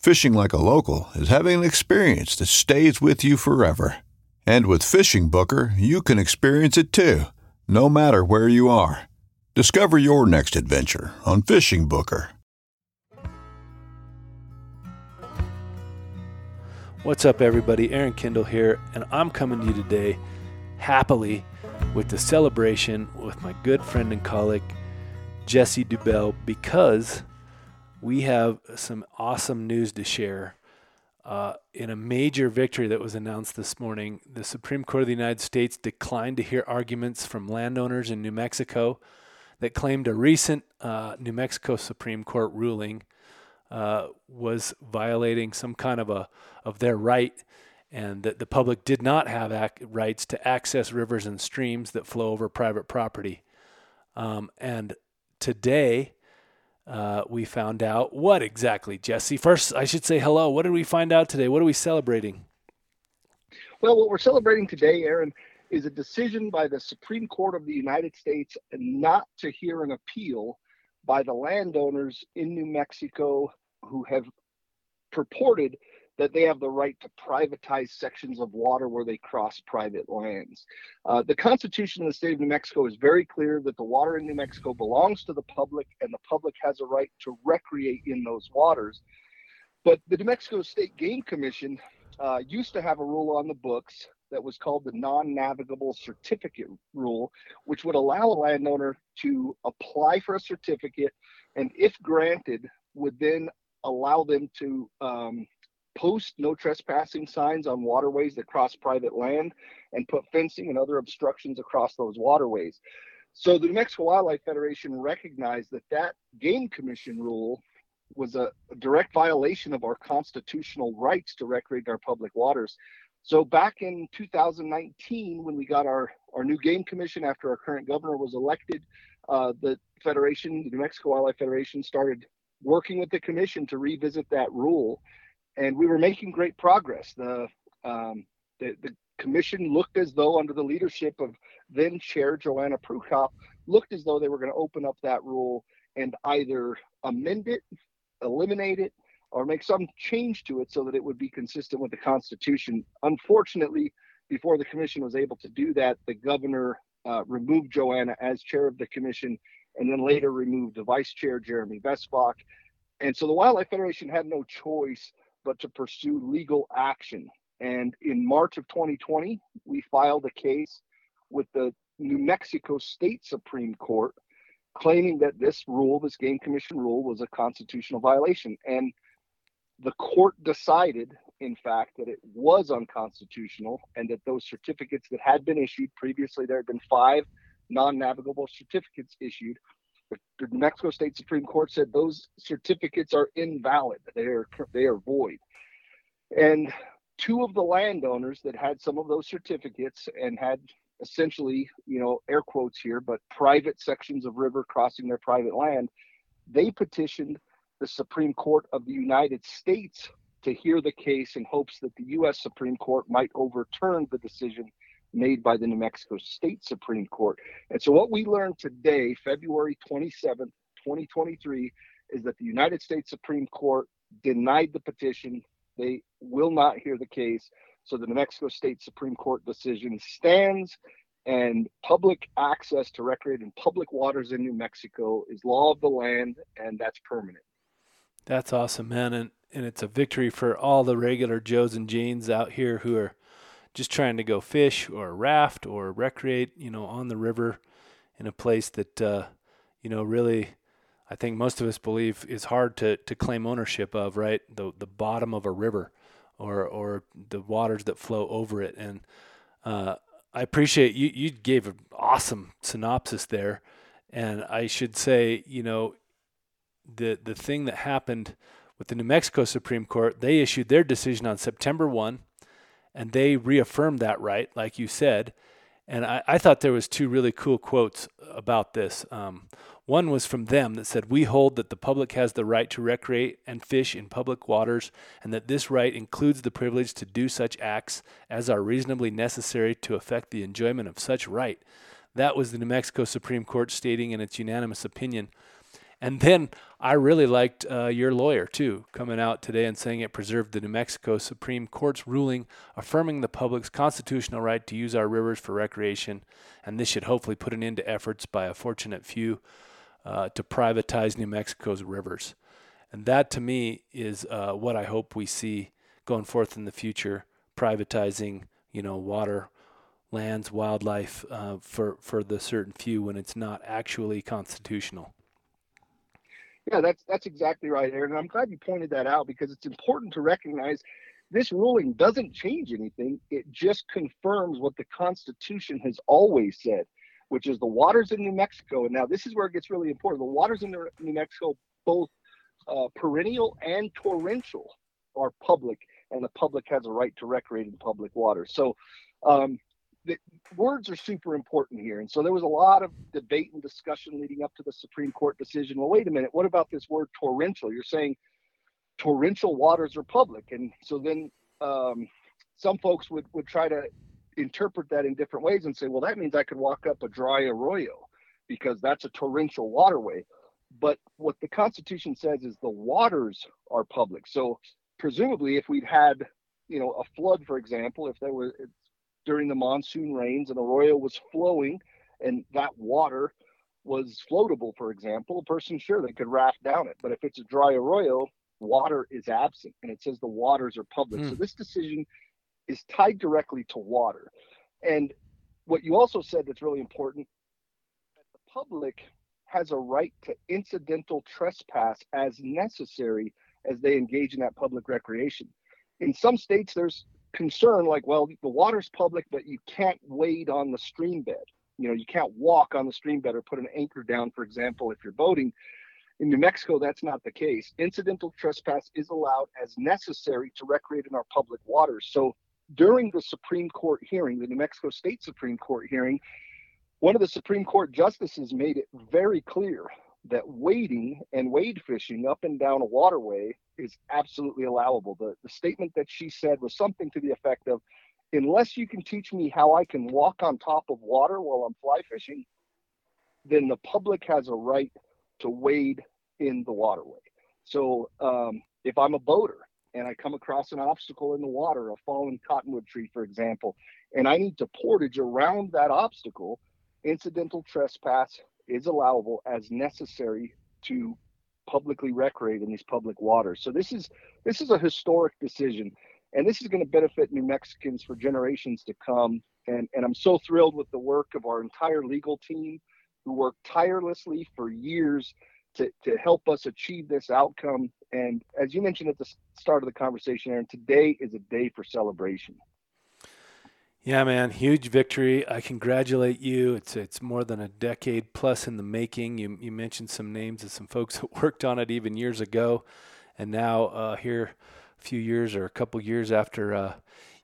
Fishing like a local is having an experience that stays with you forever. And with Fishing Booker, you can experience it too, no matter where you are. Discover your next adventure on Fishing Booker. What's up, everybody? Aaron Kindle here, and I'm coming to you today happily with the celebration with my good friend and colleague, Jesse Deubel, because we have some awesome news to share. Uh, in a major victory that was announced this morning, the Supreme Court of the United States declined to hear arguments from landowners in New Mexico that claimed a recent uh, New Mexico Supreme Court ruling uh, was violating some kind of a of their right, and that the public did not have ac- rights to access rivers and streams that flow over private property. Um, and today, uh, we found out what exactly, Jesse. First, I should say hello. What did we find out today? What are we celebrating? Well, what we're celebrating today, Aaron, is a decision by the Supreme Court of the United States not to hear an appeal by the landowners in New Mexico who have purported that they have the right to privatize sections of water where they cross private lands. Uh, the Constitution of the state of New Mexico is very clear that the water in New Mexico belongs to the public and the public has a right to recreate in those waters. But the New Mexico State Game Commission uh, used to have a rule on the books that was called the non navigable certificate rule, which would allow a landowner to apply for a certificate and, if granted, would then allow them to um, post no trespassing signs on waterways that cross private land and put fencing and other obstructions across those waterways. So the New Mexico Wildlife Federation recognized that that game commission rule was a, direct violation of our constitutional rights to recreate our public waters. So back in 2019, when we got our, our new game commission after our current governor was elected, uh, the Federation, the New Mexico Wildlife Federation, started working with the commission to revisit that rule, and we were making great progress. The um, the, the commission looked as though, under the leadership of then Chair Joanna Prukop, looked as though they were going to open up that rule and either amend it, eliminate it, or make some change to it so that it would be consistent with the Constitution. Unfortunately, before the commission was able to do that, the governor uh, removed Joanna as chair of the commission and then later removed the vice chair, Jeremy Vesbach. And so the Wildlife Federation had no choice but to pursue legal action. And in March of 2020, we filed a case with the New Mexico State Supreme Court claiming that this rule, this game commission rule, was a constitutional violation. And the court decided, in fact, that it was unconstitutional and that those certificates that had been issued previously, there had been five non-navigable certificates issued. The Mexico State Supreme Court said those certificates are invalid. They are they are void. And two of the landowners that had some of those certificates and had essentially, you know, air quotes here, but private sections of river crossing their private land, they petitioned the Supreme Court of the United States to hear the case in hopes that the U.S. Supreme Court might overturn the decision made by the New Mexico State Supreme Court. And so, what we learned today, February 27th, 2023, is that the United States Supreme Court denied the petition. They will not hear the case. So, the New Mexico State Supreme Court decision stands, and public access to recreating public waters in New Mexico is law of the land, and that's permanent. That's awesome, man. And, and it's a victory for all the regular Joes and Janes out here who are just trying to go fish or raft or recreate, you know, on the river in a place that, uh, you know, really, I think most of us believe is hard to, to claim ownership of, right? The, the bottom of a river or, or the waters that flow over it. And, uh, I appreciate you, you gave an awesome synopsis there. And I should say, you know, the, the thing that happened with the New Mexico Supreme Court, they issued their decision on September 1 and they reaffirmed that right, like you said. And I, I thought there was two really cool quotes about this. Um, one was from them that said, "We hold that the public has the right to recreate and fish in public waters, and that this right includes the privilege to do such acts as are reasonably necessary to effect the enjoyment of such right." That was the New Mexico Supreme Court stating in its unanimous opinion and then I really liked uh, your lawyer too, coming out today and saying it preserved the New Mexico Supreme Court's ruling affirming the public's constitutional right to use our rivers for recreation, and this should hopefully put an end to efforts by a fortunate few uh, to privatize New Mexico's rivers. And that to me is uh, what I hope we see going forth in the future, privatizing, you know, water, lands, wildlife uh, for for the certain few when it's not actually constitutional. Yeah, that's that's exactly right, Aaron. And I'm glad you pointed that out because it's important to recognize this ruling doesn't change anything. It just confirms what the Constitution has always said, which is the waters in New Mexico. And now this is where it gets really important. The waters in New Mexico, both uh, perennial and torrential, are public, and the public has a right to recreate in public waters. So um, the words are super important here. And so there was a lot of debate and discussion leading up to the Supreme Court decision. Well, wait a minute, what about this word torrential? You're saying torrential waters are public. And so then um, some folks would, would try to interpret that in different ways and say, well, that means I could walk up a dry arroyo because that's a torrential waterway. But what the Constitution says is the waters are public. So presumably, if we'd had you know a flood for example if there was during the monsoon rains and arroyo was flowing and that water was floatable, for example, a person sure they could raft down it. But if it's a dry arroyo, water is absent and it says the waters are public. Hmm. So this decision is tied directly to water. And what you also said that's really important that the public has a right to incidental trespass as necessary as they engage in that public recreation. In some states, there's concern like, well, the water's public, but you can't wade on the stream bed. You know, you can't walk on the stream bed or put an anchor down, for example, if you're boating. In New Mexico, that's not the case. Incidental trespass is allowed as necessary to recreate in our public waters. So during the Supreme Court hearing, the New Mexico State Supreme Court hearing, one of the Supreme Court justices made it very clear that wading and wade fishing up and down a waterway is absolutely allowable. The, the statement that she said was something to the effect of, unless you can teach me how I can walk on top of water while I'm fly fishing, then the public has a right to wade in the waterway. So um, if I'm a boater and I come across an obstacle in the water, a fallen cottonwood tree, for example, and I need to portage around that obstacle, incidental trespass is allowable as necessary to publicly recreate in these public waters. So this is this is a historic decision, and this is going to benefit New Mexicans for generations to come. And and I'm so thrilled with the work of our entire legal team, who worked tirelessly for years to to help us achieve this outcome. And as you mentioned at the start of the conversation, Aaron, today is a day for celebration. Yeah, man, huge victory. I congratulate you. It's it's more than a decade plus in the making. You you mentioned some names of some folks that worked on it even years ago, and now uh, here, a few years or a couple years after uh,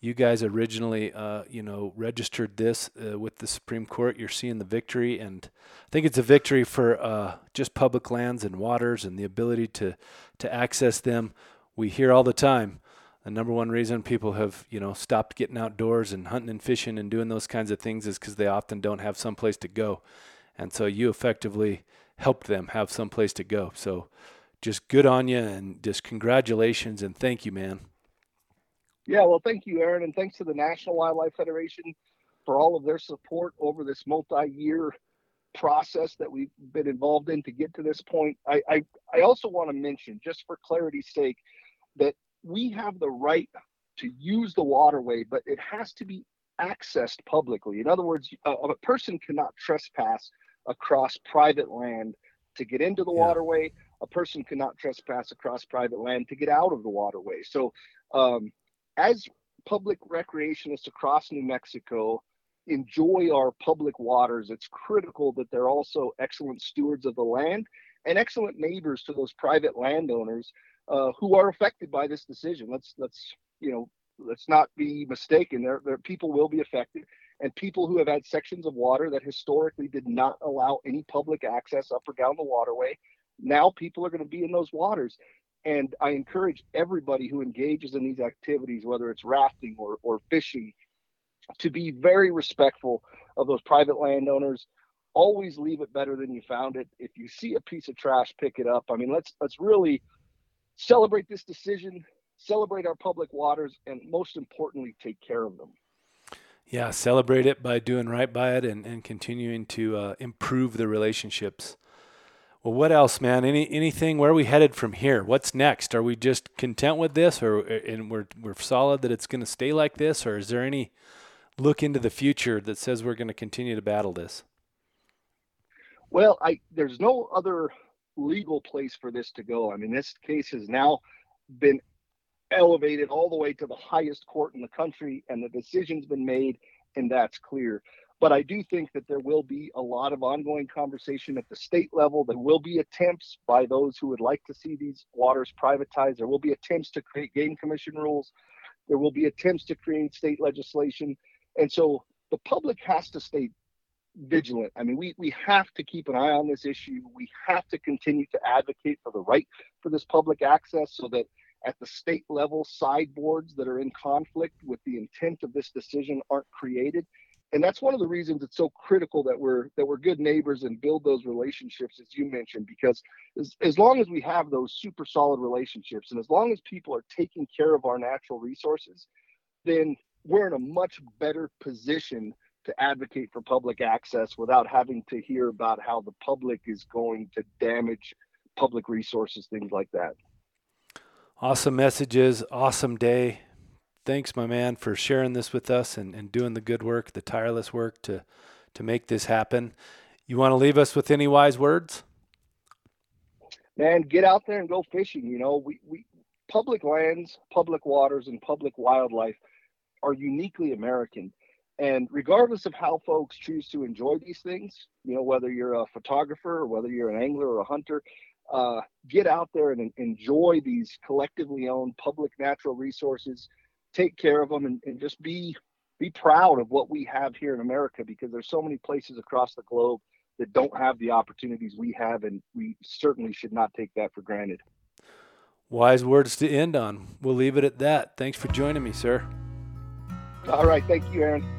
you guys originally, uh, you know, registered this uh, with the Supreme Court, you're seeing the victory, and I think it's a victory for uh, just public lands and waters and the ability to to access them. We hear all the time the number one reason people have you know stopped getting outdoors and hunting and fishing and doing those kinds of things is because they often don't have some place to go. And so you effectively helped them have some place to go. So just good on you and just congratulations and thank you man. Yeah well thank you aaron and thanks to the national wildlife federation for all of their support over this multi-year process that we've been involved in to get to this point. I i, I also want to mention just for clarity's sake that we have the right to use the waterway, but it has to be accessed publicly. In other words, a, a person cannot trespass across private land to get into the yeah. waterway. A person cannot trespass across private land to get out of the waterway. So, um, as public recreationists across New Mexico enjoy our public waters, it's critical that they're also excellent stewards of the land and excellent neighbors to those private landowners uh, who are affected by this decision. Let's let's you know let's not be mistaken. There there people will be affected, and people who have had sections of water that historically did not allow any public access up or down the waterway, now people are going to be in those waters. And I encourage everybody who engages in these activities, whether it's rafting or, or fishing, to be very respectful of those private landowners. Always leave it better than you found it. If you see a piece of trash, pick it up. I mean, let's let's really celebrate this decision, celebrate our public waters, and most importantly, take care of them. Yeah, celebrate it by doing right by it and, and continuing to uh, improve the relationships. Well, what else, man? Any anything? Where are we headed from here? What's next? Are we just content with this, or and we're we're solid that it's going to stay like this, or is there any look into the future that says we're going to continue to battle this? Well, I there's no other legal place for this to go. I mean, this case has now been elevated all the way to the highest court in the country, and the decision's been made, and that's clear. But I do think that there will be a lot of ongoing conversation at the state level. There will be attempts by those who would like to see these waters privatized. There will be attempts to create game commission rules. There will be attempts to create state legislation. And so the public has to stay vigilant. I mean, we, we have to keep an eye on this issue. We have to continue to advocate for the right for this public access so that at the state level, sideboards that are in conflict with the intent of this decision aren't created. And that's one of the reasons it's so critical that we're that we're good neighbors and build those relationships, as you mentioned, because as, as long as we have those super solid relationships and as long as people are taking care of our natural resources, then we're in a much better position to advocate for public access without having to hear about how the public is going to damage public resources, things like that. Awesome messages, awesome day. Thanks, my man, for sharing this with us and, and doing the good work, the tireless work to to make this happen. You want to leave us with any wise words? Man, get out there and go fishing. You know, we, we public lands, public waters, and public wildlife are uniquely American and regardless of how folks choose to enjoy these things, you know, whether you're a photographer or whether you're an angler or a hunter, uh, get out there and enjoy these collectively owned public natural resources, take care of them, and, and just be be proud of what we have here in America because there's so many places across the globe that don't have the opportunities we have, and we certainly should not take that for granted. Wise words to end on. We'll leave it at that. Thanks for joining me, sir. All right. Thank you, Aaron.